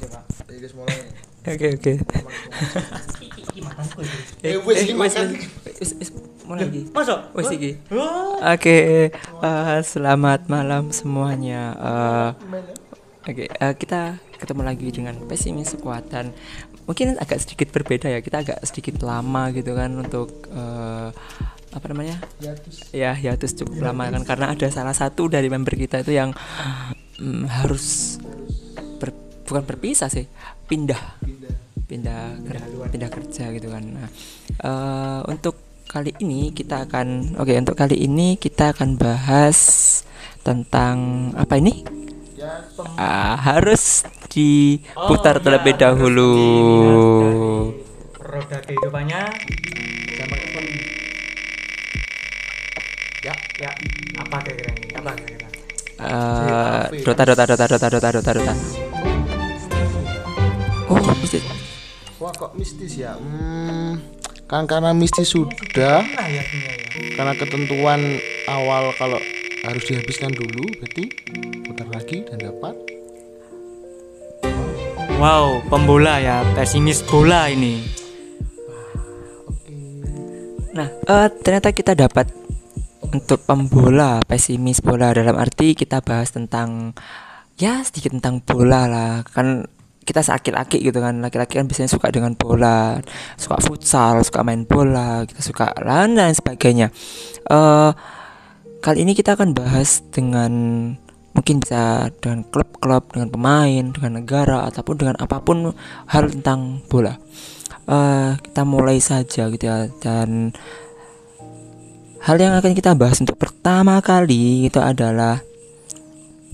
coba mulai. Oke oke. Eh, mulai. Oke, eh, selamat malam semuanya. Eh, Oke, eh, kita ketemu lagi dengan pesimis kekuatan. Mungkin agak sedikit berbeda ya. Kita agak sedikit lama gitu kan untuk eh, apa namanya? Ya, hiatus cukup lama kan karena ada salah satu dari member kita itu yang mm, harus bukan berpisah sih, pindah pindah ker- pindah kerja gitu kan. Nah, eh, untuk kali ini kita akan oke untuk kali ini kita akan bahas tentang apa ini? Ah, harus diputar Oh, terlebih ya, dahulu. roda kehidupannya Ya. ya apa kira-kira apa kira-kira Eh, dota dota dota dota dota dota dota. Bisa. Wah kok mistis ya? Hmm, kan karena mistis sudah. Nah ya ya. Karena ketentuan awal kalau harus dihabiskan dulu berarti putar lagi dan dapat. Wow pembola ya pesimis bola ini. Nah, eh, ternyata kita dapat untuk pembola pesimis bola. Dalam arti kita bahas tentang ya sedikit tentang bola lah. Kan kita laki-laki gitu kan. Laki-laki kan biasanya suka dengan bola suka futsal suka main bola kita suka lain dan sebagainya. Eh kali ini kita akan bahas dengan mungkin bisa dengan klub-klub dengan pemain dengan negara ataupun dengan apa pun hal tentang bola. Eh kita mulai saja gitu ya. Dan hal yang akan kita bahas untuk pertama kali itu adalah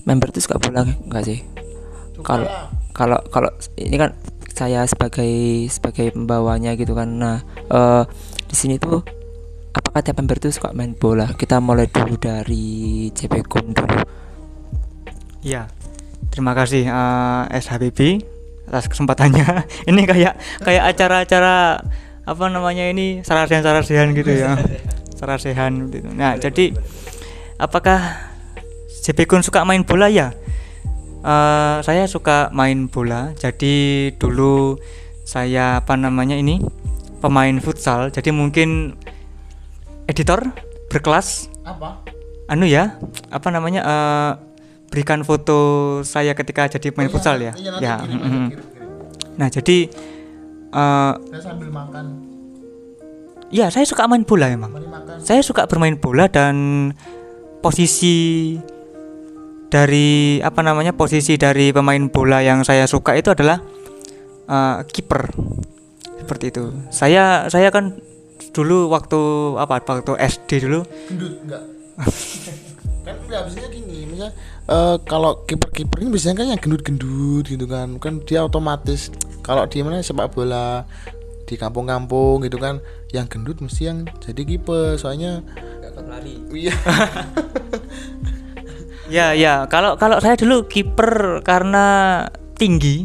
member itu suka bola enggak sih? Kalau kalau kalau ini kan saya sebagai sebagai pembawanya gitu kan. Nah eh di sini tuh apakah tiap member itu suka main bola? Kita mulai dulu dari CP Gun dulu. Ya terima kasih eh, SHBB atas kesempatannya. Ini kayak kayak acara-acara apa namanya ini sarasehan-sarasehan gitu ya. Sarasehan gitu. nah jadi apakah JP Kun suka main bola? Ya Eh, saya suka main bola jadi dulu saya apa namanya ini pemain futsal jadi mungkin editor berkelas apa? anu ya apa namanya eh, berikan foto saya ketika jadi pemain futsal ya Iya, ya kirim mm, mm. kirim, kirim. nah jadi eh, Saya sambil makan, ya saya suka main bola emang makan. saya suka bermain bola dan posisi dari apa namanya posisi dari pemain bola yang saya suka itu adalah eh, kiper. Seperti itu. Saya saya kan dulu waktu apa waktu SD dulu. Gendut enggak? kan habisnya gini, misalnya eh, kalau kiper-kiper ini biasanya kan yang gendut-gendut gitu kan, kan dia otomatis kalau di mana sepak bola di kampung-kampung gitu kan, yang gendut mesti yang jadi kiper, soalnya iya Ya ya, kalau kalau saya dulu kiper karena tinggi.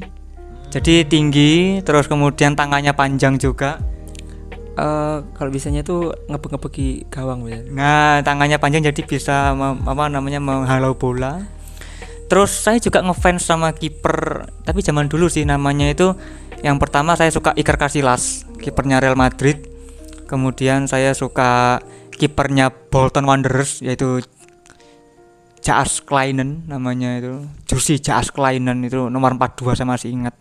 Jadi tinggi, terus kemudian tangannya panjang juga. Eh, kalau bisanya tuh ngebek-ngebeki gawang ya Nah, tangannya panjang jadi bisa mem- apa namanya menghalau bola. Terus saya juga ngefans sama kiper, tapi zaman dulu sih namanya itu yang pertama saya suka Iker Casillas, kipernya Real Madrid. Kemudian saya suka kipernya Bolton Wanderers yaitu Jaas Kleinen namanya itu. Jusi Jaas Kleinen itu nomor 42 saya masih ingat.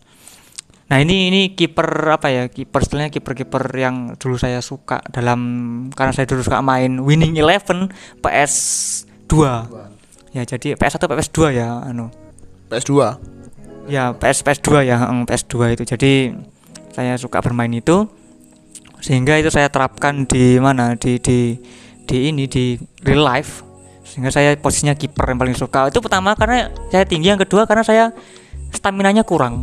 Nah, ini ini kiper apa ya? Kiper istilahnya kiper-kiper yang dulu saya suka dalam karena saya dulu suka main Winning Eleven PS 2. Ya, jadi PS1 PS2 ya anu. PS2 Ya, PS PS2 ya, eng, PS2 itu. Jadi saya suka bermain itu sehingga itu saya terapkan di mana di di di ini di real life sehingga saya posisinya kiper yang paling suka. Itu pertama karena saya tinggi yang kedua karena saya stamina nya kurang.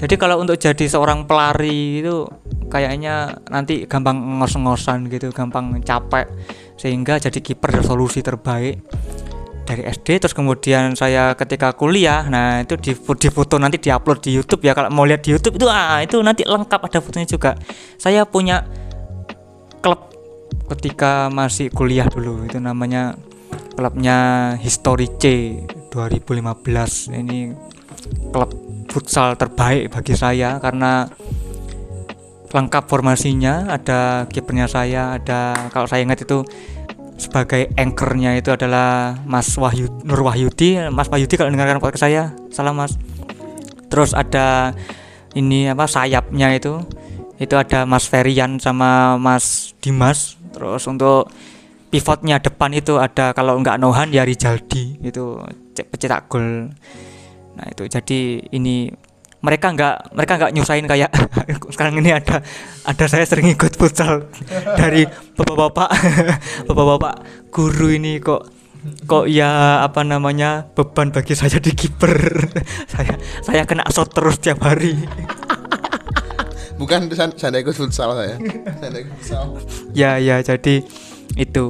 Jadi kalau untuk jadi seorang pelari itu kayaknya nanti gampang ngos-ngosan gitu gampang capek. Sehingga jadi kiper solusi terbaik dari SD terus kemudian saya ketika kuliah nah itu di, di foto nanti diupload di YouTube ya. Kalau mau lihat di YouTube itu ah itu nanti lengkap ada fotonya juga. Saya punya klub ketika masih kuliah dulu itu namanya klubnya History C 2015 ini klub futsal terbaik bagi saya karena lengkap formasinya ada kipernya saya ada kalau saya ingat itu sebagai anchornya itu adalah Mas Wahyu Nur Wahyudi. Mas Wahyudi kalau dengarkan podcast saya salam Mas. Terus ada ini apa sayapnya itu itu ada Mas Ferian sama Mas Dimas. Terus untuk pivotnya depan itu ada kalau nggak Nohan ya Rijaldi itu cek- pencetak gol nah itu jadi ini mereka nggak mereka nggak nyusahin kayak sekarang ini ada ada saya sering ikut futsal dari bapak-bapak bapak-bapak guru ini kok kok ya apa namanya beban bagi saya di kiper saya saya kena shot terus tiap hari Bukan saya, ikut futsal saya. saya ikut futsal. ya ya jadi itu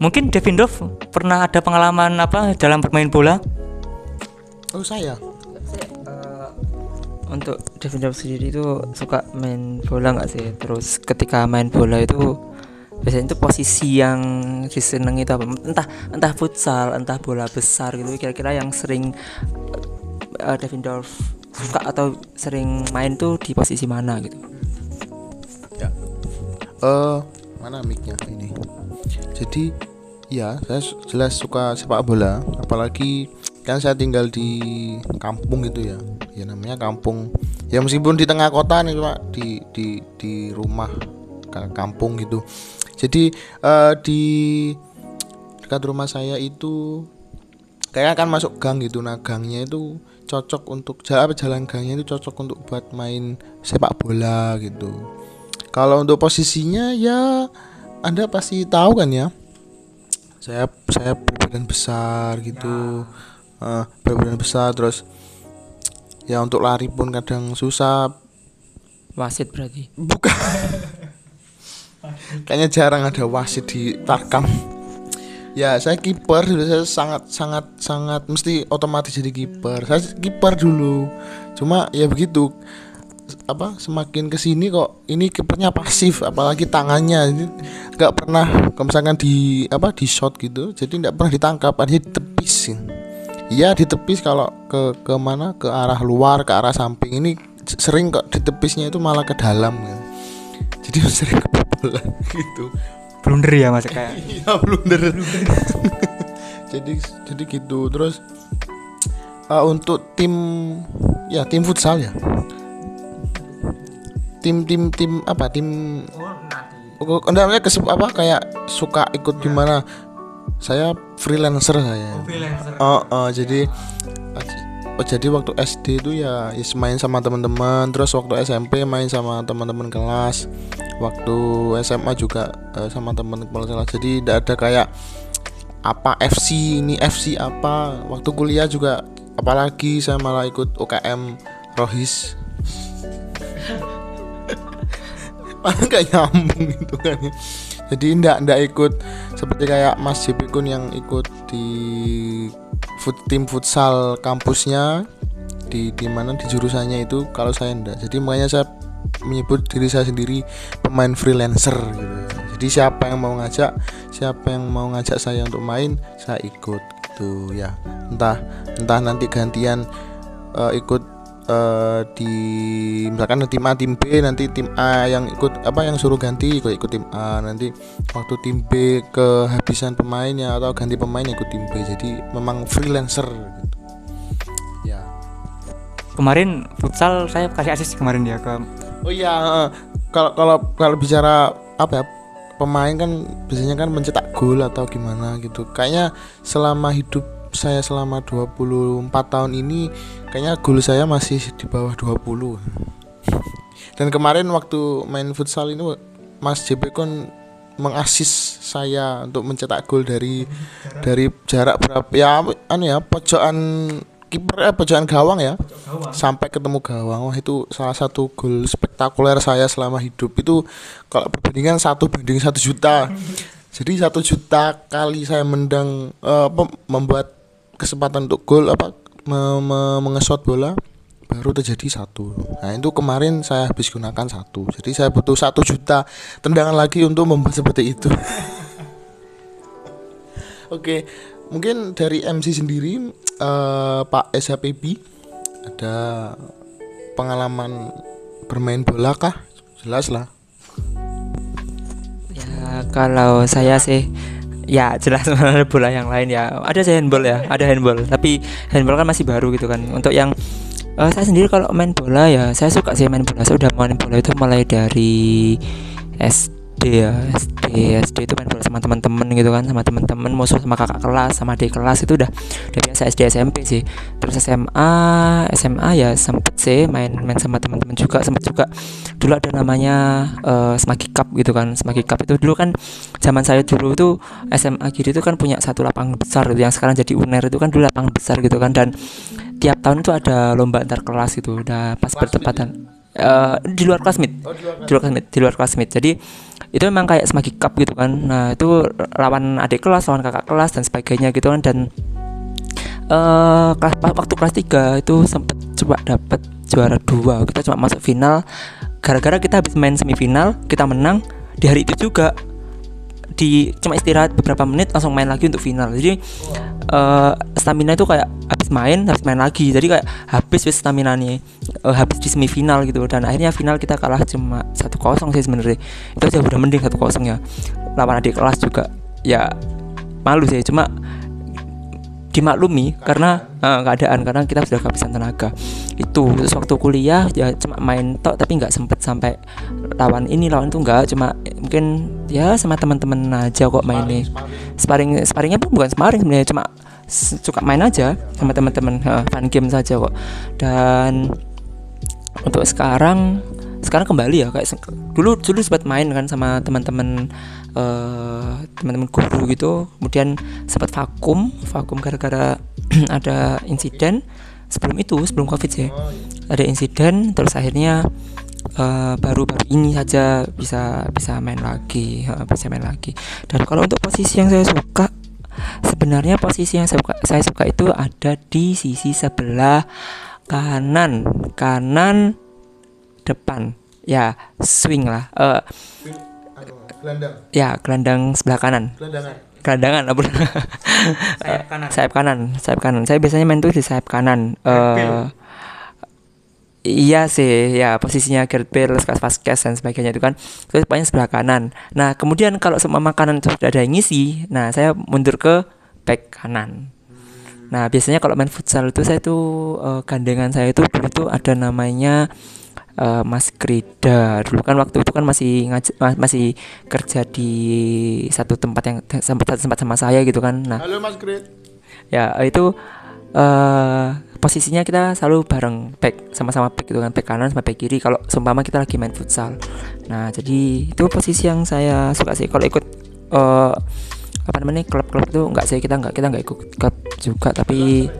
mungkin Devindov pernah ada pengalaman apa dalam bermain bola Oh saya. Eh, untuk Devin Dove sendiri itu suka main bola nggak sih? Terus ketika main bola itu biasanya itu posisi yang disenangi itu apa? Entah entah futsal, entah bola besar gitu. Kira-kira yang sering eh, Devin Dove suka atau sering main tuh di posisi mana gitu? Ya. Eh mana micnya? Jadi ya saya jelas suka sepak bola, apalagi kan saya tinggal di kampung gitu ya. Ya namanya kampung. Ya meskipun di tengah kota nih Pak, di di di rumah ka- kampung gitu. Jadi eh, di dekat rumah saya itu kayak akan masuk gang gitu nah gangnya itu cocok untuk jalan apa jalan gangnya itu cocok untuk buat main sepak bola gitu kalau untuk posisinya ya anda pasti tahu kan ya? Saya saya berbadan besar gitu. Eh, berbadan besar terus ya untuk lari pun kadang susah. Wasit berarti. bukan. Kayaknya jarang ada wasit di Tarkam. Ya saya kiper dulu saya sangat sangat sangat mesti otomatis jadi kiper. Saya kiper dulu. Cuma ya begitu apa semakin ke sini kok ini kipernya pasif apalagi tangannya. Jadi nggak pernah kalau misalkan di apa di shot gitu jadi nggak pernah ditangkap artinya ditepis. Iya ditepis kalau ke ke mana ke arah luar ke arah samping. Ini sering kok ditepisnya itu malah ke dalam gitu. jadi sering kebobolan gitu. Blunder ya mas kayak. Iya blunder. Jadi jadi gitu. Terus uh, untuk tim ya tim futsal ya tim tim tim apa tim? Oh, enggak kesep apa kayak suka ikut gimana? Saya freelancer saya. Oh, oh, jadi oh, jadi waktu SD itu ya, ya main sama teman-teman terus waktu SMP main sama teman-teman kelas waktu SMA juga eh, sama teman-teman kelas jadi tidak ada kayak apa FC ini FC apa. Waktu kuliah juga apalagi saya malah ikut UKM Rohis malah nggak nyambung gitu kan ya. jadi ndak ndak ikut seperti kayak Mas JP Kun yang ikut di fut, tim futsal kampusnya di di mana di jurusannya itu kalau saya ndak. Jadi makanya saya menyebut diri saya sendiri pemain freelancer gitu. Jadi siapa yang mau ngajak siapa yang mau ngajak saya untuk main saya ikut gitu ya. Entah entah nanti gantian eh, ikut eh, di misalkan tim A tim B nanti tim A yang ikut apa yang suruh ganti ikut ikut tim A. Nanti waktu tim B kehabisan pemainnya atau ganti pemain ikut tim B. Jadi memang freelancer gitu. Ya. Kemarin futsal saya kasih asis kemarin ya ke oh iya kalau kalau kalau bicara apa ya pemain kan biasanya kan mencetak gol atau gimana gitu. Kayaknya selama hidup saya selama 24 tahun ini kayaknya gol saya masih di bawah 20 dan kemarin waktu main futsal ini Mas JP kan mengasis saya untuk mencetak gol dari dari jarak berapa ya anu ya pojokan kiper eh pojokan gawang ya. Sampai ketemu gawang. Wah itu salah satu gol spektakuler saya selama hidup. Itu kalau perbandingan satu banding satu juta. Jadi satu juta kali saya mendang apa, membuat kesempatan untuk gol apa me- me- mengesot bola baru terjadi satu. Nah itu kemarin saya habis gunakan satu. Jadi saya butuh satu juta tendangan lagi untuk membuat seperti itu. Oke mungkin dari MC sendiri eh, Pak SHPB ada pengalaman bermain bola kah? Jelas lah. Ya kalau saya sih ya jelas ada bola yang lain ya. Ada sih handball ya ada handball. Tapi handball kan masih baru gitu kan. Untuk yang eh, saya sendiri kalau main bola ya saya suka sih main bola. Saya udah main bola itu mulai dari SD ya SD SD itu main bola sama teman-teman gitu kan sama teman-teman musuh sama kakak kelas sama adik kelas itu udah udah biasa SD SMP sih. Terus SMA SMA ya sempet sih main main sama teman-teman juga sempet juga. Dulu ada namanya eh, Smaki Cup gitu kan Smaki Cup itu dulu kan zaman saya dulu itu SMA gitu itu kan punya satu lapangan besar gitu yang sekarang jadi UNER itu kan dulu lapangan besar gitu kan dan tiap tahun itu ada lomba antar kelas gitu udah pas bertepatan Eh, di luar kelas meet. Oh di luar kelas meet di luar kelas jadi itu memang kayak semagi cup gitu kan. Nah itu lawan adik kelas lawan kakak kelas dan sebagainya gitu kan. Dan eh kelas waktu kelas 3 itu sempet coba dapet juara dua. Kita cuma masuk final. Gara-gara kita habis main semifinal kita menang. Di hari itu juga di cuma istirahat beberapa menit langsung main lagi untuk final. Jadi eh stamina itu kayak habis main habis main lagi. Jadi kayak habis wis stamina nya eh, habis di semifinal gitu. Dan akhirnya final kita kalah cuma satu kosong sih sebenarnya. Itu aja udah mending satu kosong ya lawan adik kelas juga ya malu sih. Cuma dimaklumi karena eh, keadaan karena kita sudah kehabisan tenaga. Itu. Terus waktu kuliah ya cuma main tok tapi nggak sempet sampai lawan ini lawan itu nggak. Cuma mungkin ya sama teman-teman aja kok mainnya. Sparring sparringnya pun bukan sparring sebenarnya cuma suka main aja sama teman-teman. Eh, fun game saja kok. Dan untuk sekarang sekarang kembali ya kayak dulu dulu sempat main kan sama teman-teman eh teman-teman guru gitu kemudian sempat vakum vakum gara-gara ada insiden. Sebelum itu sebelum covid sih ada insiden terus akhirnya eh, baru-baru ini saja bisa bisa main lagi eh, bisa main lagi. Dan kalau untuk posisi yang saya suka sebenarnya posisi yang saya suka, saya suka itu ada di sisi sebelah kanan kanan depan. Ya swing lah Eh, gelandang? Ya gelandang sebelah kanan. Gelandangan? Gelandangan apa? Sayap kanan. Sayap kanan sayap kanan. Saya biasanya main tuh di sayap kanan. Eh iya sih ya posisinya Gareth Bale Lucas Vazquez dan sebagainya itu kan. Itu pokoknya sebelah kanan. Nah kemudian kalau semua makanan itu sudah ada yang ngisi nah saya mundur ke back kanan. Nah biasanya kalau main futsal itu saya tuh eh, gandengan saya itu dulu tuh ada namanya eh, Mas Krida dulu kan waktu itu kan masih ngaj- ma- masih kerja di satu tempat yang sempat sempat sama saya gitu kan. Nah halo mas Grit ya itu eh posisinya kita selalu bareng back sama-sama back gitu kan back kanan sama back kiri kalau seumpama kita lagi main futsal. Nah jadi itu posisi yang saya suka sih. Kalau ikut eh apa namanya klub-klub itu enggak sih kita enggak kita enggak ikut klub juga tapi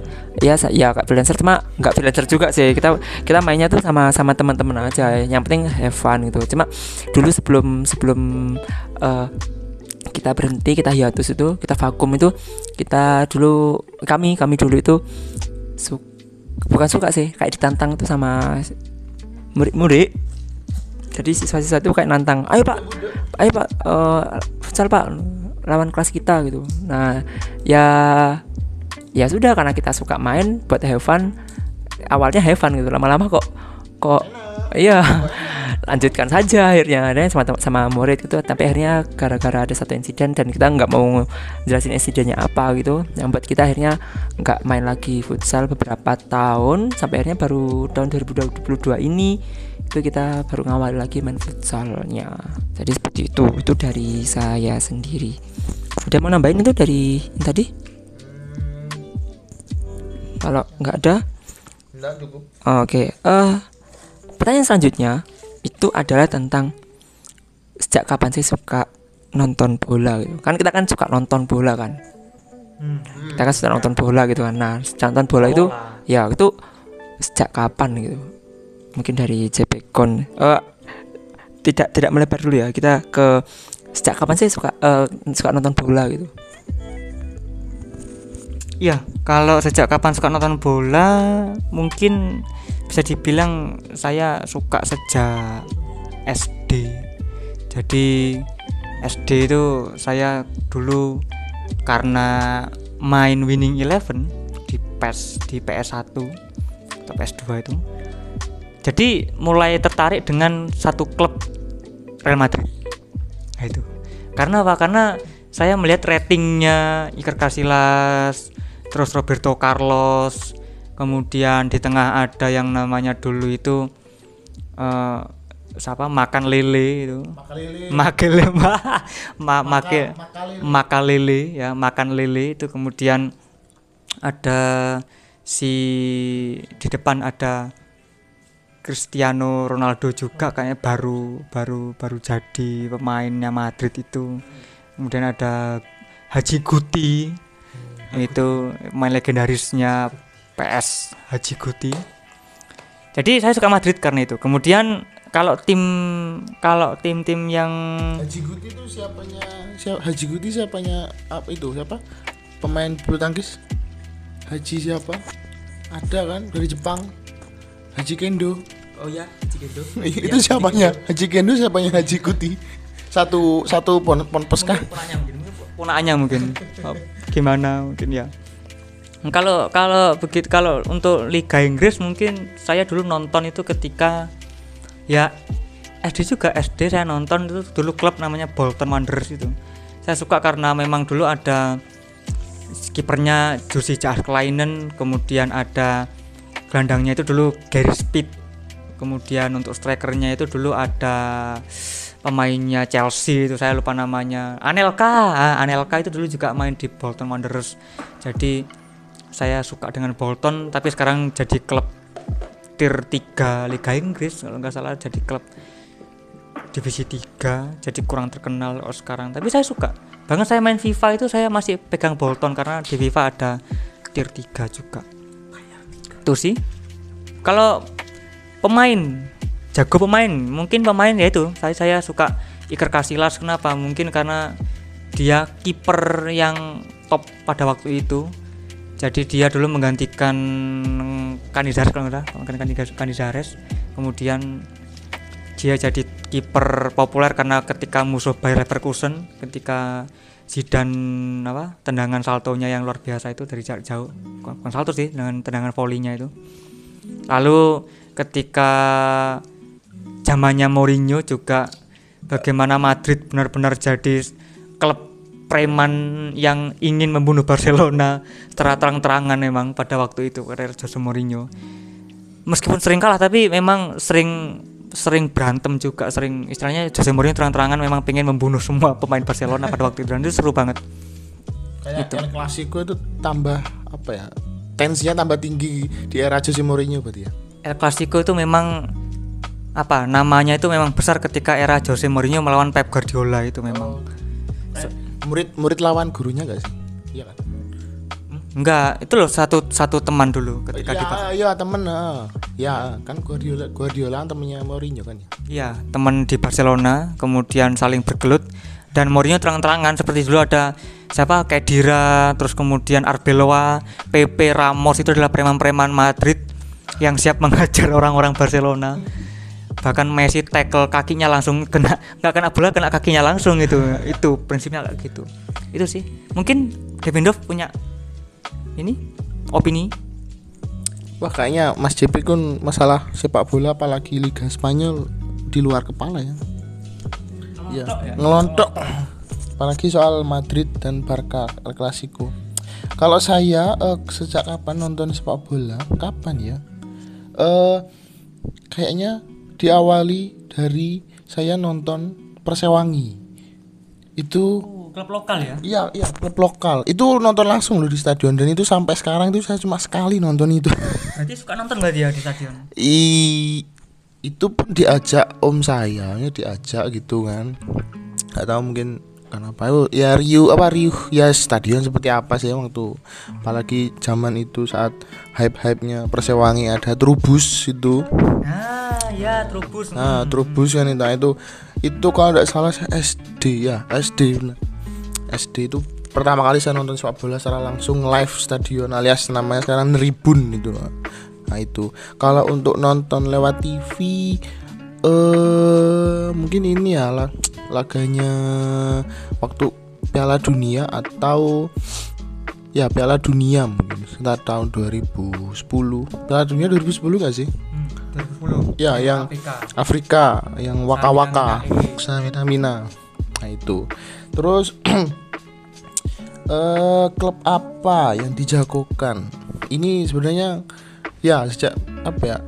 ya ya kayak freelancer cuma enggak freelancer juga sih. Kita kita mainnya tuh sama sama teman-teman aja. Yang penting have fun gitu. Cuma dulu sebelum sebelum eh kita berhenti kita hiatus itu kita vakum itu kita dulu kami kami dulu itu su bukan suka sih. Kayak ditantang itu sama murid-murid jadi siswa-siswa itu kayak nantang ayo pak ayo pak eh, futsal pak lawan kelas kita gitu. Nah ya ya sudah karena kita suka main buat have fun. Awalnya have fun gitu lama-lama kok kok iya lanjutkan saja akhirnya. Ada sama sama murid gitu tapi akhirnya gara-gara ada satu insiden dan kita nggak mau jelasin insidennya apa gitu yang buat kita akhirnya nggak main lagi futsal beberapa tahun sampai akhirnya baru tahun 2022 ini itu kita baru ngawal lagi main futsalnya. Jadi seperti itu itu dari saya sendiri. Udah mau nambahin itu dari tadi kalau nggak ada enggak cukup Oke, eh pertanyaan selanjutnya itu adalah tentang sejak kapan sih suka nonton bola gitu. Kan kita kan suka nonton bola kan. Kita kan suka nonton bola gitu kan. Nah, sejak nonton bola itu ya itu sejak kapan gitu. Mungkin dari Jepekon. Eh tidak tidak melebar dulu ya. Kita ke sejak kapan sih suka eh, suka nonton bola gitu. Iya, kalau sejak kapan suka nonton bola, mungkin bisa dibilang saya suka sejak SD. Jadi SD itu saya dulu karena main Winning Eleven di PES di PS1 atau PS2 itu. jadi mulai tertarik dengan satu klub Real Madrid nah, itu karena apa karena saya melihat ratingnya Iker Casillas terus Roberto Carlos kemudian di tengah ada yang namanya dulu itu eh siapa? Makan lele itu. Makalele. Makele ma, ma, make makalele. makalele ya makan lele itu. Kemudian ada si di depan ada Cristiano Ronaldo juga kayaknya baru baru baru jadi pemainnya Madrid itu. Kemudian ada Haji Guti itu main legendarisnya PS Haji Guti. Jadi saya suka Madrid karena itu. Kemudian kalau tim kalau tim-tim yang Haji Guti itu siapanya? Siapa Haji Guti siapanya apa itu? Siapa? Pemain bulu tangkis? Haji siapa? Ada kan? Dari Jepang. Haji Kendo. Oh ya, gitu. itu siapanya? Haji Kendo siapanya Haji Guti? Satu satu pon ponpes kah punaknya mungkin. Oh, gimana mungkin ya. Kalau kalau begitu kalau untuk Liga Inggris mungkin saya dulu nonton itu ketika ya SD juga SD saya nonton itu dulu klub namanya Bolton Wanderers itu. Saya suka karena memang dulu ada kipernya Josie Kleinen kemudian ada gelandangnya itu dulu Gary Speed kemudian untuk strikernya itu dulu ada pemainnya Chelsea itu saya lupa namanya. Anelka Ah, Anelka itu dulu juga main di Bolton Wanderers. Jadi saya suka dengan Bolton tapi sekarang jadi klub tier 3 Liga Inggris kalau nggak salah jadi klub divisi 3 jadi kurang terkenal oh sekarang. Tapi saya suka. Bahkan saya main FIFA itu saya masih pegang Bolton karena di FIFA ada tier 3 juga. Itu sih. Kalau pemain jago pemain mungkin pemain ya itu. Saya saya suka Iker Casillas kenapa? Mungkin karena dia kiper yang top pada waktu itu. Jadi dia dulu menggantikan Canizares kalau nggak Canizares kemudian dia jadi kiper populer karena ketika musuh Bayer Leverkusen ketika Zidane apa tendangan saltonya yang luar biasa itu dari jarak jauh. Bukan salto sih dengan tendangan volleynya itu. Lalu ketika zamannya Mourinho juga bagaimana Madrid benar-benar jadi klub preman yang ingin membunuh Barcelona secara terang-terangan memang pada waktu itu karir Jose Mourinho. Meskipun sering kalah tapi memang sering sering berantem juga sering istilahnya Jose Mourinho terang-terangan memang pengen membunuh semua pemain Barcelona pada waktu itu dan itu seru banget. Kayak Itu. El Clasico itu tambah apa ya tensinya tambah tinggi di era Jose Mourinho berarti ya? El Clasico itu memang apa namanya itu memang besar ketika era Jose Mourinho melawan Pep Guardiola itu memang. Murid murid lawan gurunya gak sih? Iya kan? Enggak itu loh satu satu teman dulu ketika di iya iya temen eh. ya kan Guardiola Guardiola kan temennya Mourinho kan ya? Iya, teman di Barcelona, kemudian saling bergelut. Dan Mourinho terang-terangan seperti dulu ada siapa? Kedira, terus kemudian Arbeloa, Pepe, Ramos itu adalah preman-preman Madrid yang siap menghajar orang-orang Barcelona. Bahkan Messi tackle kakinya langsung kena nggak kena bola kena kakinya langsung itu. Itu prinsipnya kayak gitu. Itu sih. Mungkin Devendorf punya ini opini. Wah kayaknya Mas JP kun masalah sepak bola apalagi Liga Spanyol di luar kepala ya. Ya? ngelontok. Apalagi soal Madrid dan Barca El Clasico. Kalau saya eh, sejak kapan nonton sepak bola? Kapan ya? Eh kayaknya diawali dari saya nonton Persewangi itu klub lokal ya. Iya, iya, klub lokal. Itu nonton langsung loh di stadion dan itu sampai sekarang itu saya cuma sekali nonton itu. Berarti suka nonton nggak dia di stadion? I itu pun diajak om saya, ya diajak gitu kan. Gak tahu mungkin kenapa Oh, ya Riu apa Riu ya stadion seperti apa sih waktu apalagi zaman itu saat hype-hype-nya Persewangi ada Trubus itu. Ah, ya Trubus. Nah, Trubus kan itu itu itu kalau tidak salah saya SD ya, SD benar. SD itu pertama kali saya nonton sepak bola secara langsung live stadion alias namanya sekarang Neribun itu. Nah, itu. Kalau untuk nonton lewat TV eh mungkin ini ya lah laganya waktu Piala Dunia atau ya Piala Dunia mungkin sekitar tahun 2010 Piala Dunia 2010 gak sih? ya yang Afrika. Yang waka-waka. Samina Mina nah itu. Terus eh klub apa yang dijagokan? Ini sebenarnya ya sejak apa ya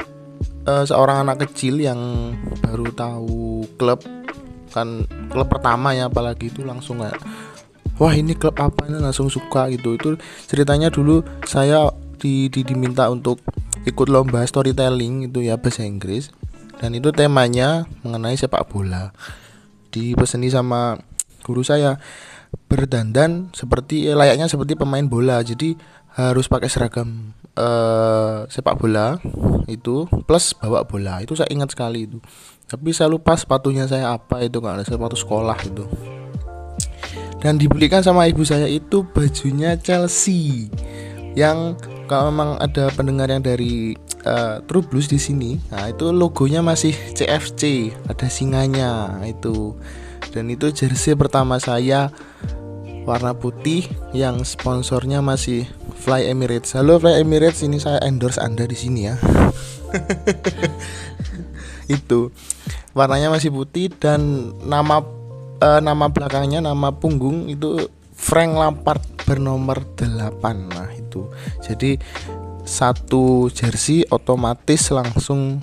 eh, seorang anak kecil yang baru tahu klub kan klub pertama ya apalagi itu langsung kayak wah ini klub apa ini? Langsung suka gitu. Itu ceritanya dulu saya di, di diminta untuk ikut lomba storytelling itu ya bahasa Inggris. Dan itu temanya mengenai sepak bola. Dipeseni sama guru saya berdandan seperti layaknya seperti pemain bola jadi harus pakai seragam eh, sepak bola itu plus bawa bola. Itu saya ingat sekali itu. Tapi saya lupa sepatunya saya apa itu nggak ada sepatu sekolah itu. Dan dibelikan sama ibu saya itu bajunya Chelsea yang kalau memang ada pendengar yang dari uh, True Blues di sini, nah itu logonya masih CFC, ada singanya itu. Dan itu jersey pertama saya warna putih yang sponsornya masih Fly Emirates. Halo Fly Emirates, ini saya endorse Anda di sini ya. itu. Warnanya masih putih dan nama uh, nama belakangnya nama punggung itu Frank Lampard bernomor 8 nah itu. Jadi satu jersey otomatis langsung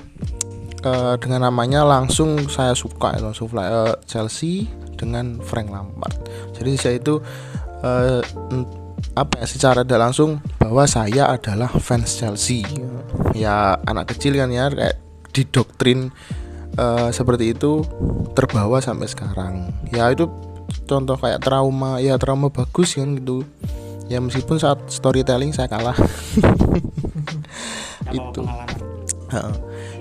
uh, dengan namanya langsung saya suka langsung fly, uh, Chelsea dengan Frank Lampard. Jadi saya itu uh, apa ya secara tidak langsung bahwa saya adalah fans Chelsea. Ya anak kecil kan ya kayak didoktrin uh, seperti itu terbawa sampai sekarang. Ya itu contoh kayak trauma ya trauma bagus kan gitu. Ya meskipun saat storytelling saya kalah. Itu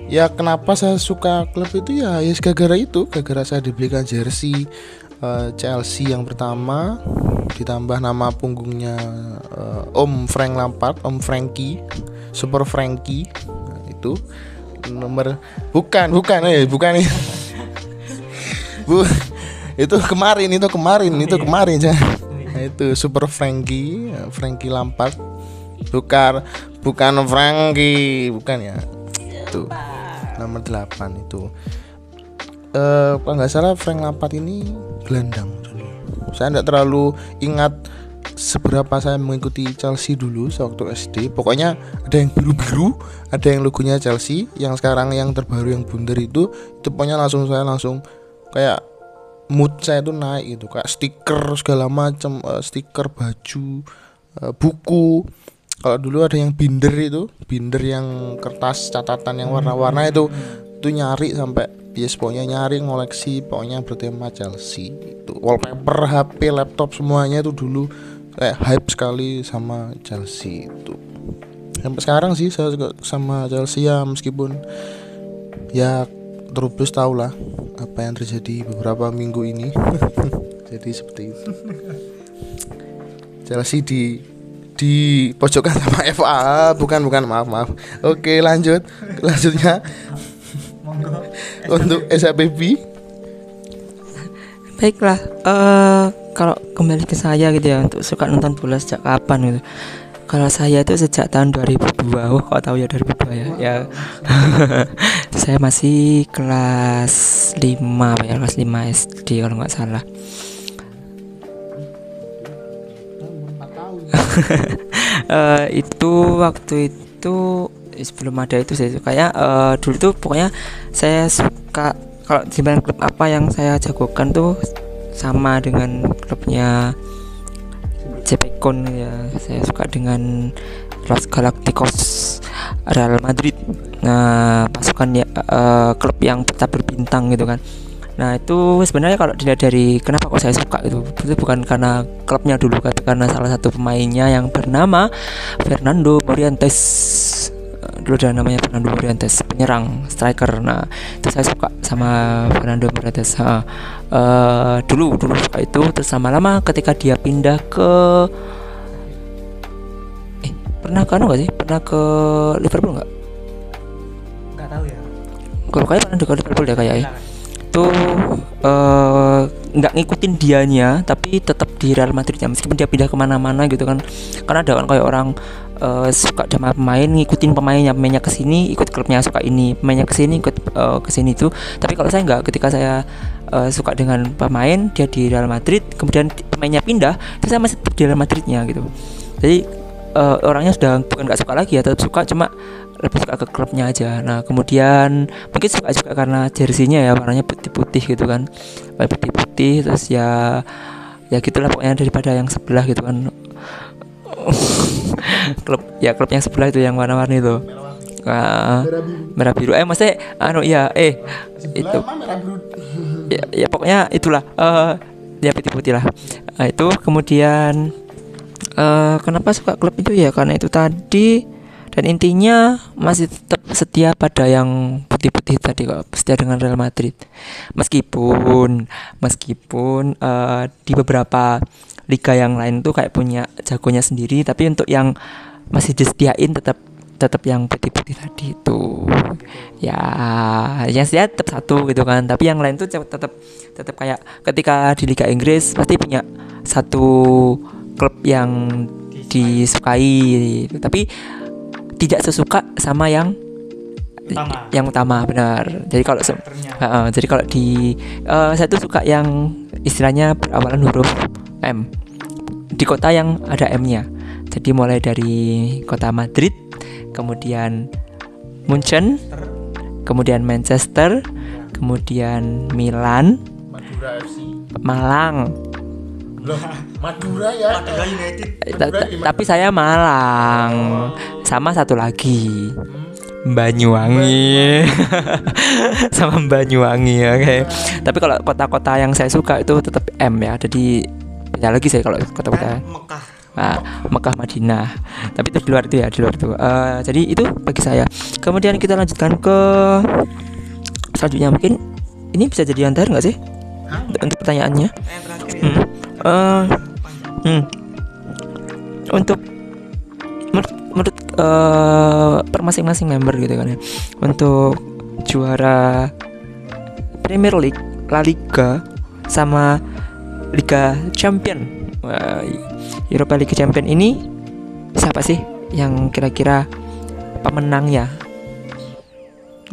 ya kenapa saya suka klub itu? Ya ya gara-gara itu. Gara-gara saya dibelikan jersey uh, Chelsea yang pertama. Ditambah nama punggungnya uh, Om Frank Lampard Om Frankie Super Frankie. Nah, itu nomor bukan bukan eh bukan. Bu itu kemarin itu kemarin itu kemarin ya itu Super Frankie Frankie Lampard. Bukan bukan Frankie bukan ya. Itu nomor 8 itu. Eh kalau nggak salah Frank Lampard ini gelandang saya tidak terlalu ingat seberapa saya mengikuti Chelsea dulu sewaktu SD pokoknya ada yang biru-biru ada yang logonya Chelsea yang sekarang yang terbaru yang bundar itu itu pokoknya langsung saya langsung kayak mood saya itu naik gitu. Kayak stiker segala macam uh, stiker baju uh, buku kalau dulu ada yang binder itu binder yang kertas catatan yang warna-warna itu itu nyari sampai yes pokoknya nyari ngoleksi pokoknya bertema Chelsea itu wallpaper HP laptop semuanya itu dulu kayak hype sekali sama Chelsea itu. Sampai sekarang sih saya juga sama Chelsea ya meskipun ya terus tahu lah apa yang terjadi beberapa minggu ini. Jadi seperti itu. Chelsea di di pojokan sama FA bukan bukan maaf maaf. Oke lanjut. Lanjutnya untuk SAPB baiklah uh, kalau kembali ke saya gitu ya untuk suka nonton bola sejak kapan gitu. Kalau saya itu sejak tahun 2002 oh kok tahu ya 2002 ya? Ya. Saya masih kelas 5 apa ya kelas 5 SD kalau nggak salah uh, itu waktu itu sebelum ada itu saya suka ya uh, dulu tuh pokoknya saya suka kalau gimana klub apa yang saya jagokan tuh sama dengan klubnya Cepekon ya. Saya suka dengan Los Galacticos Real Madrid. Nah pasukan ya uh, klub yang tetap berbintang gitu kan nah itu sebenarnya kalau dilihat dari kenapa kok saya suka itu itu bukan karena klubnya dulu karena salah satu pemainnya yang bernama Fernando Morientes. Dulu ada namanya Fernando Morientes penyerang striker. Nah itu saya suka sama Fernando Morientes. Uh, uh, dulu dulu suka itu terus lama-lama ketika dia pindah ke eh pernah ke anu gak sih? Pernah ke Liverpool nggak? Nggak tahu ya. Kalau kayak pernah ke Liverpool deh kayak itu uh, nggak ngikutin dianya tapi tetap di Real Madrid ya meskipun dia pindah ke mana-mana gitu kan. Karena ada kan kayak orang eh, suka sama pemain ngikutin pemainnya pemainnya ke sini ikut klubnya suka ini pemainnya ke sini ikut eh, ke sini tuh tapi kalau saya nggak ketika saya eh, suka dengan pemain dia di Real Madrid kemudian pemainnya pindah itu saya masih di Real Madridnya gitu. Jadi eh, orangnya sudah bukan nggak suka lagi ya tetap suka cuma lebih suka ke klubnya aja. Nah kemudian mungkin suka juga karena jersinya ya warnanya putih-putih gitu kan. Putih-putih terus ya ya gitulah pokoknya daripada yang sebelah gitu kan. Klub ya klub yang sebelah itu yang warna-warni itu. Ah, merah biru. eh maksudnya anu ya eh itu. mah merah biru. ya, ya pokoknya itulah eh ya putih-putih lah. Nah, itu kemudian eh kenapa suka klub itu? Ya karena itu tadi. Dan intinya masih tetap setia pada yang putih-putih tadi kok setia dengan Real Madrid. Meskipun meskipun eh, di beberapa liga yang lain tuh kayak punya jagonya sendiri tapi untuk yang masih disediain tetap tetap yang putih-putih tadi itu. Ya yang setia tetap satu gitu kan. Tapi yang lain tuh tetap tetap kayak ketika di Liga Inggris pasti punya satu klub yang disukai. Tapi tidak sesuka sama yang Utama. yang utama benar. Jadi kalau se- Ha-ha, jadi kalau di eh, saya tuh suka yang istilahnya berawalan huruf M. Di kota yang ada M-nya. Jadi mulai dari kota Madrid kemudian Munchen kemudian Manchester kemudian Milan Madura FC. Malang Loh, Madura ya. Madura United. Ta- ta- tapi saya Malang. Sama satu lagi. Banyuwangi. Sama Banyuwangi oke. Tapi kalau kota-kota yang saya suka itu tetap M ya. Jadi beda lagi saya kalau kota-kota. Mekah. Nah, Mekah Madinah. Tapi itu di luar itu ya di luar itu. Eh, jadi itu bagi saya. Kemudian kita lanjutkan ke selanjutnya. Mungkin ini bisa jadi antar nggak sih? Untuk, untuk pertanyaannya. Yang terakhir ya. Hmm. Eh, hmm. Untuk menurut, menurut eh, per masing-masing member gitu kan ya. Untuk juara Premier League, La Liga sama Liga Champion. Wah, Europa League Champion ini siapa sih yang kira-kira pemenangnya?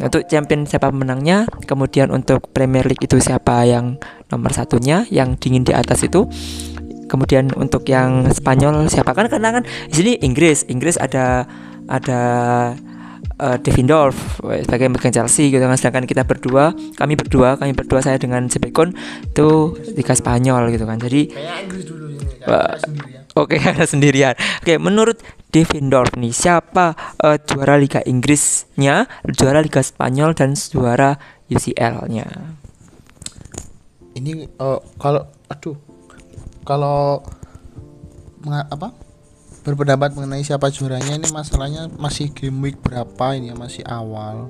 Untuk champion siapa pemenangnya, kemudian untuk Premier League itu siapa yang nomor satunya, yang dingin di atas itu. Kemudian untuk yang Spanyol siapa? Kan karena kan di sini Inggris, Inggris ada ada uh, Devindorf eh, sebagai pegang Chelsea gitu kan. Sedangkan kita berdua kami berdua kami berdua saya dengan Sebekon itu Liga Spanyol gitu kan. Jadi Kayak Inggris dulu. Oke, ada sendirian. Oke, menurut Devindorf nih, siapa eh, juara Liga Inggrisnya, juara Liga Spanyol dan juara UCL-nya? Ini eh, kalau aduh. Kalau apa? Berpendapat mengenai siapa juaranya ini masalahnya masih game week berapa ini ya masih awal.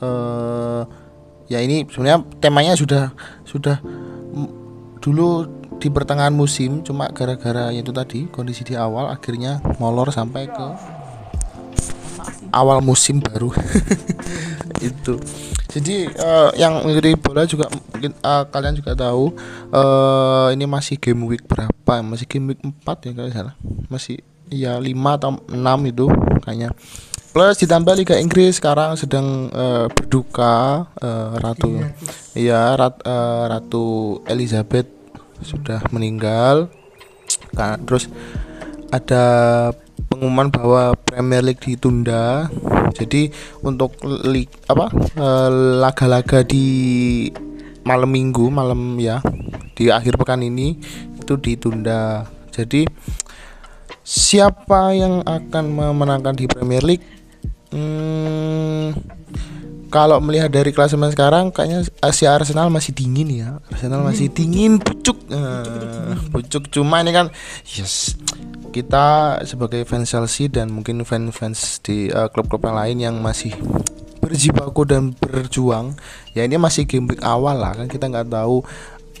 Eh ya ini sebenarnya temanya sudah sudah dulu di pertengahan musim cuma gara-gara itu tadi kondisi di awal akhirnya molor sampai ke awal musim baru. Itu. Jadi eh, yang mengikuti bola juga mungkin eh, kalian juga tahu eh ini masih game week berapa? Masih game week 4 ya kalau salah. Masih ya 5 atau 6 itu kayaknya. Plus ditambah Liga Inggris sekarang sedang eh, berduka eh, ratu ya rat, eh, ratu Elizabeth sudah meninggal Ka- terus ada pengumuman bahwa Premier League ditunda. Jadi untuk li, apa eh, laga-laga di malam Minggu, malam ya di akhir pekan ini itu ditunda. Jadi siapa yang akan memenangkan di Premier League? Hmm, kalau melihat dari klasemen sekarang kayaknya si Arsenal masih dingin ya. Arsenal masih dingin pucuk. Eh, pucuk cuma ini kan yes kita sebagai fans Chelsea dan mungkin fans-fans di eh, klub-klub yang lain yang masih berjibaku dan berjuang ya ini masih game week awal lah kan kita nggak tahu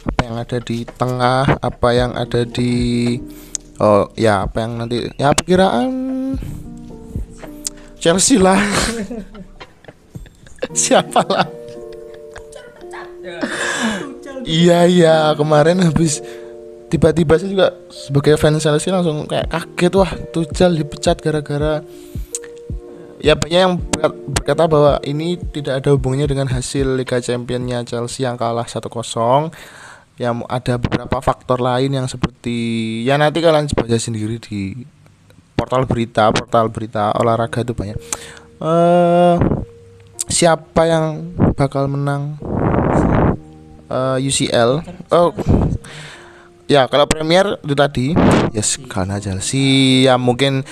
apa yang ada di tengah apa yang ada di oh ya apa yang nanti ya perkiraan Chelsea lah siapa lah? Iya iya. Kemarin habis tiba-tiba saya juga sebagai fans Chelsea langsung kayak kaget wah Tuchel dipecat gara-gara ya banyak yang ber- berkata bahwa ini tidak ada hubungannya dengan hasil Liga Championnya Chelsea yang kalah 1-0 ya mu- ada beberapa faktor lain yang seperti ya nanti kalian baca sendiri di portal berita portal berita olahraga itu banyak. Eh siapa yang bakal menang eh, UCL oh ya kalau Premier itu tadi yes karena Chelsea ya mungkin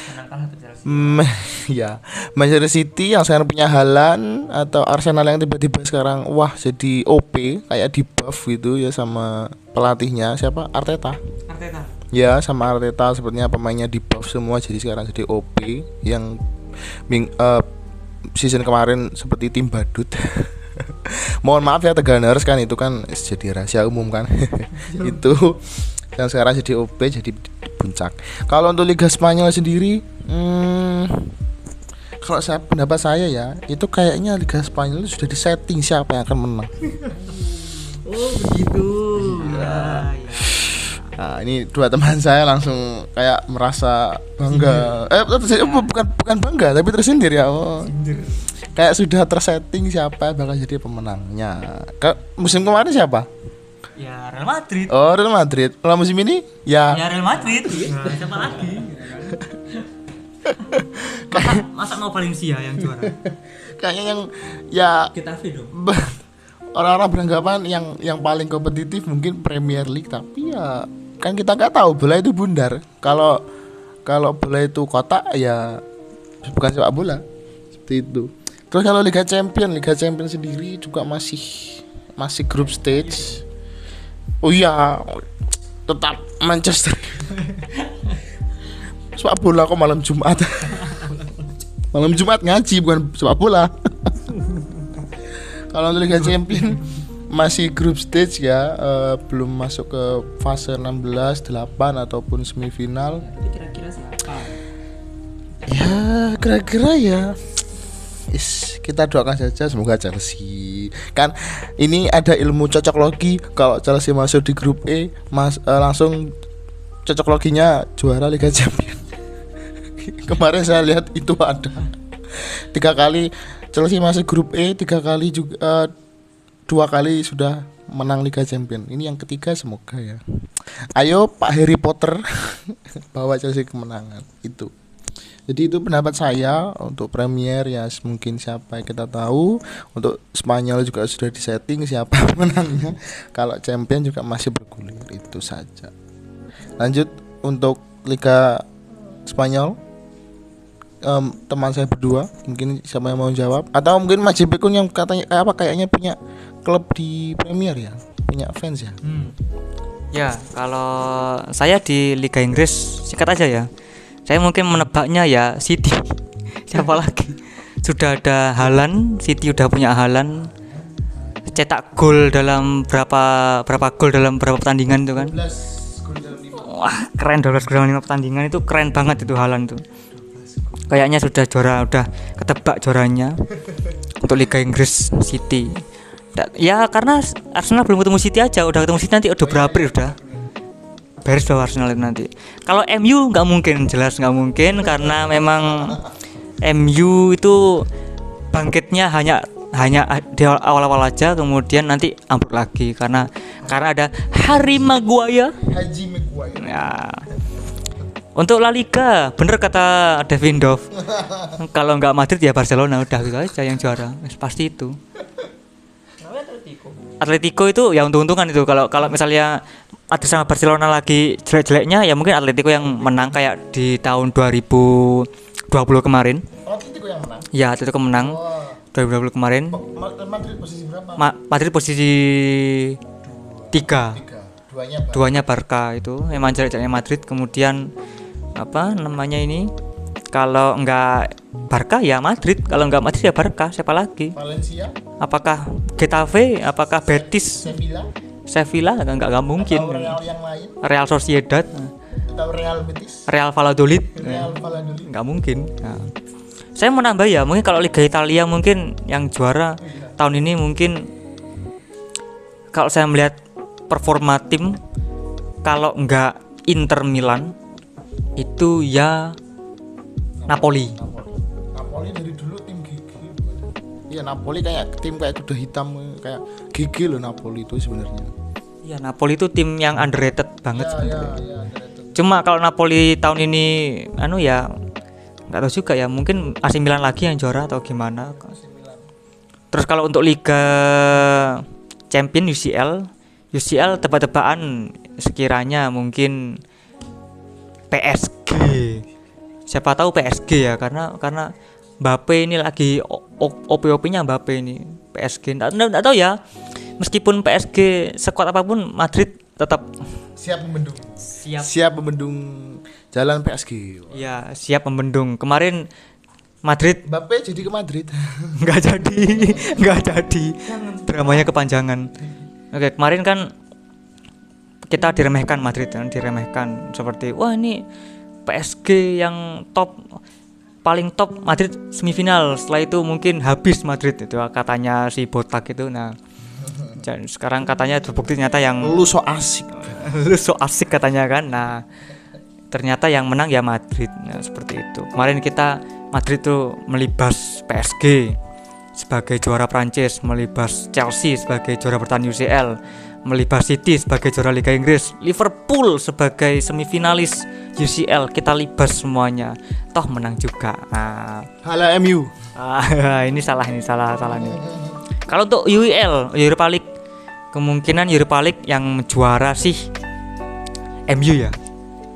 Mm, ya Manchester City yang sekarang punya Halan atau Arsenal yang tiba-tiba sekarang wah jadi OP kayak di buff gitu ya sama pelatihnya. Siapa? Arteta. Arteta. Ya sama Arteta sepertinya pemainnya di buff semua jadi sekarang jadi OP yang ming, eh, season kemarin seperti tim badut. Mohon maaf ya Teganers kan itu kan jadi rahasia umum kan. Itu dan sekarang jadi OP jadi di puncak. Kalau untuk Liga Spanyol sendiri hmm, kalau saya pendapat saya ya itu kayaknya Liga Spanyol sudah disetting siapa yang akan menang. Oh begitu. Nah, ini dua teman saya langsung kayak merasa bangga. Eh, bukan bukan bangga, tapi tersindir ya. Oh. Kayak sudah tersetting siapa yang bakal jadi pemenangnya. Ke musim kemarin siapa? ya Real Madrid Oh, Real Madrid. Kalau musim ini ya ya Real Madrid nah, siapa lagi masa, masa mau Valencia yang juara kayaknya yang ya kita dong orang-orang beranggapan yang yang paling kompetitif mungkin Premier League tapi ya kan kita nggak tahu bola itu bundar. Kalau kalau bola itu kotak ya bukan sepak bola. Seperti itu. Terus kalau Liga Champion Liga Champion sendiri juga masih masih group stage. Oh iya tetap Manchester. Sepak bola kok malam Jumat? Malam Jumat ngaji bukan sepak bola. Kalau untuk Liga Champion masih group stage ya eh, belum masuk ke fase 16 8 ataupun semifinal. Kira-kira siapa ya kira-kira ya Is, kita doakan saja semoga Chelsea. Kan ini ada ilmu cocok logi kalau Chelsea masuk di grup E mas eh, langsung cocok loginya juara Liga Champion kemarin saya lihat itu ada. Tiga kali Chelsea masuk grup E tiga kali juga eh, dua kali sudah menang Liga Champion ini yang ketiga semoga ya. Ayo Pak Harry Potter bawa Chelsea kemenangan. Itu. Jadi itu pendapat saya untuk Premier ya mungkin siapa yang kita tahu. Untuk Spanyol juga sudah disetting siapa menangnya. Kalau Champion juga masih bergulir itu saja. Lanjut untuk Liga Spanyol. Em, teman saya berdua mungkin siapa yang mau jawab? Atau mungkin Mas JP Kun yang katanya kayak apa kayaknya punya klub di Premier ya punya fans ya Hmm. Ya, kalau saya di Liga Inggris singkat aja ya. Saya mungkin menebaknya ya City. Siapa lagi? Sudah ada Halan, City udah punya Halan. Cetak gol dalam berapa berapa gol dalam berapa pertandingan itu kan? Wah, keren 12 gol dalam 5 pertandingan itu keren banget itu Halan tuh. Kayaknya sudah juara, udah ketebak juaranya untuk Liga Inggris City. Ya karena Arsenal belum ketemu City aja, udah ketemu City nanti udah berapa udah. Beres dong Arsenal nanti. Kalau MU nggak mungkin, jelas nggak mungkin karena memang MU itu bangkitnya hanya hanya di awal-awal aja, kemudian nanti ambruk lagi karena karena ada Harry Maguire. Haji Maguire Ya. Untuk La Liga, bener kata Devin Dov. Kalau nggak Madrid ya Barcelona udah gitu aja yang juara. Pasti itu. Atletico itu ya untung-untungan itu. Kalau kalau misalnya Madrid sama Barcelona lagi jelek-jeleknya ya mungkin Atletico yang menang kayak di tahun 2020 kemarin. oh itu yang menang? Ya Atletico menang Wah, 2020 kemarin. Ma- Madrid posisi berapa? Ma- Madrid posisi tiga. Tiga. Duanya Barca. duanya Barca itu. Memang jelek-jeleknya Madrid. Kemudian apa namanya ini kalau enggak Barca ya Madrid. Kalau enggak Madrid ya Barca. Siapa lagi? Valencia. Apakah Getafe? Apakah Betis? Sevilla. Sevilla enggak enggak, enggak mungkin. Atau Real yang lain? Real Sociedad. Atau Real Betis? Real Valladolid. Real Valladolid. Nggak mungkin. Nah, saya mau nambah ya mungkin kalau Liga Italia mungkin yang juara tahun ini mungkin kalau saya melihat performa tim kalau nggak Inter Milan itu ya Napoli. Napoli dari dulu tim gigi. Iya Napoli kayak tim kayak kuda hitam kayak gigi loh Napoli itu sebenarnya. Ya Napoli itu tim yang underrated banget. Ya ya ya. underrated. Cuma kalau Napoli tahun ini anu ya nggak tahu juga ya mungkin AC Milan lagi yang juara atau gimana. Terus kalau untuk Liga Champion UCL, UCL tebak-tebakan sekiranya mungkin PSG. Siapa tahu PSG ya karena karena Mbappe ini lagi OP-OP-nya Mbappe ini PSG. Nggak, nggak, nggak tahu ya. Meskipun PSG sekuat apa pun Madrid tetap Siap membendung. siap Siap membendung jalan PSG. ya siap membendung. Kemarin Madrid Mbappe jadi ke Madrid. nggak jadi nggak jadi dramanya kepanjangan oke kemarin kan kita diremehkan Madrid kan diremehkan seperti wah ini PSG yang top paling top Madrid semifinal. Setelah itu mungkin habis Madrid itu katanya si botak itu. Nah dan sekarang katanya terbukti ternyata yang Lu so asik. lu so asik katanya kan. Nah ternyata yang menang ya Madrid. Nah, seperti itu. Kemarin kita Madrid tuh melibas PSG sebagai juara Prancis melibas Chelsea sebagai juara bertahan UCL melibas City sebagai juara Liga Inggris Liverpool sebagai semifinalis UCL kita libas semuanya toh menang juga nah, Hala MU. Ah, ini salah ini salah salah nih. Kalau untuk UEL Europa League kemungkinan Europa League yang juara sih MU ya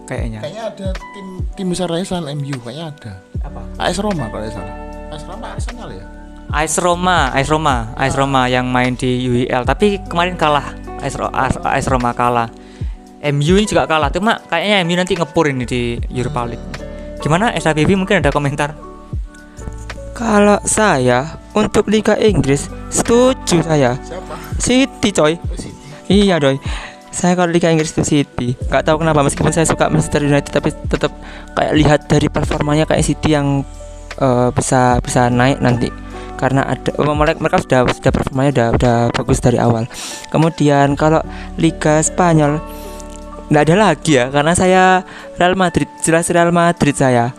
kayaknya. Kayaknya ada tim tim besar lain selain MU kayaknya ada. Apa? AS Roma kalau tidak salah. AS Roma Arsenal ya. AS Roma, AS Roma, AS Roma yang main di UEL tapi kemarin kalah. AS, Ro- AS, AS Roma kalah. MU ini juga kalah. Cuma kayaknya MU nanti ngepur ini di Europa League. Gimana SABB mungkin ada komentar? Kalau saya untuk Liga Inggris setuju saya. Siapa? City coy. Oh, City. Iya doi. Saya kalau Liga Inggris itu City. Gak tahu kenapa meskipun saya suka Manchester United tapi tetap kayak lihat dari performanya kayak City yang eh, bisa bisa naik nanti karena ada oh, mereka, mereka sudah sudah performanya udah udah bagus dari awal. Kemudian kalau Liga Spanyol nggak ada lagi ya karena saya Real Madrid jelas Real Madrid saya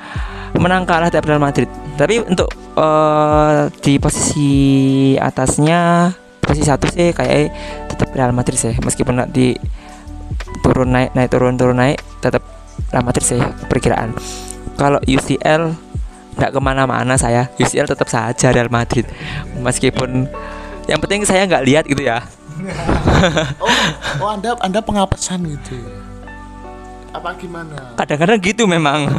menang kalah tiap Real Madrid. Tapi untuk eh, di posisi atasnya posisi satu sih kayak tetap Real Madrid sih meskipun nanti turun naik naik turun turun naik tetap Real Madrid sih perkiraan kalau UCL nggak ke mana-mana saya. UCL tetap saja Real Madrid. Meskipun yang penting saya nggak lihat gitu ya. Oh, oh Anda Anda pengapesan gitu. ya? Apa gimana? kadang-kadang gitu memang.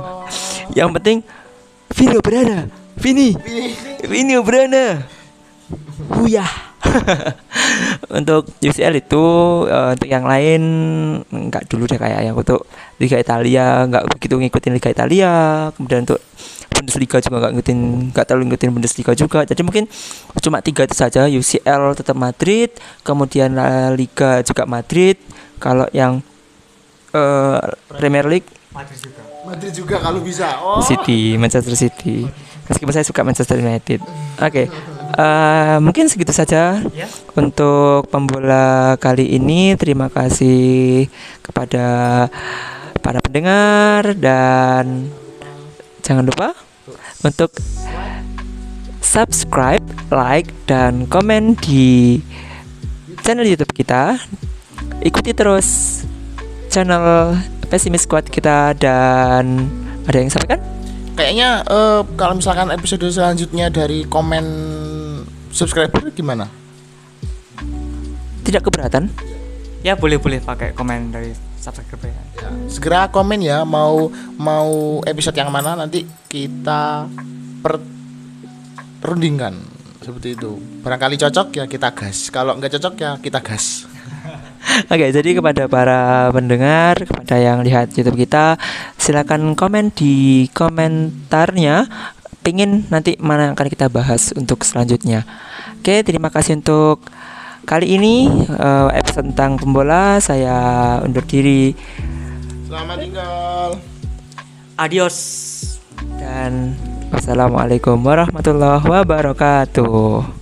Yang penting Vino berada. Vini. Vini. Berada. Buyah. Untuk UCL itu eh, untuk yang lain nggak dulu deh kayak yang untuk Liga Italia. Nggak begitu ngikutin Liga Italia. Kemudian untuk Bundesliga juga nggak ngikutin nggak terlalu ngikutin Bundesliga juga jadi mungkin cuma tiga itu saja UCL tetap Madrid kemudian La Liga juga Madrid kalau yang eh, Premier League Madrid juga. Madrid juga kalau bisa. Oh. City, Manchester City. Meskipun saya suka Manchester United. Oke, eh, mungkin segitu saja Ya. untuk pembola kali ini. Terima kasih kepada para pendengar dan jangan lupa untuk subscribe, like, dan komen di channel YouTube kita. Ikuti terus channel Pesimis Squad kita dan ada yang sampaikan? Kayaknya eh, kalau misalkan episode selanjutnya dari komen subscriber gimana? Tidak keberatan? Ya boleh boleh pakai komen dari subscriber ya. Segera komen ya mau mau episode yang mana nanti kita perundingkan seperti itu. Barangkali cocok ya kita gas. Kalau nggak cocok ya kita gas. Oke, jadi kepada para pendengar, kepada yang lihat YouTube kita, silakan komen di komentarnya pingin nanti mana yang akan kita bahas untuk selanjutnya. Oke, terima kasih untuk kali ini eh, episode tentang pembola. Saya undur diri Selamat tinggal. Adios. dan wassalamualaikum warahmatullahi wabarakatuh.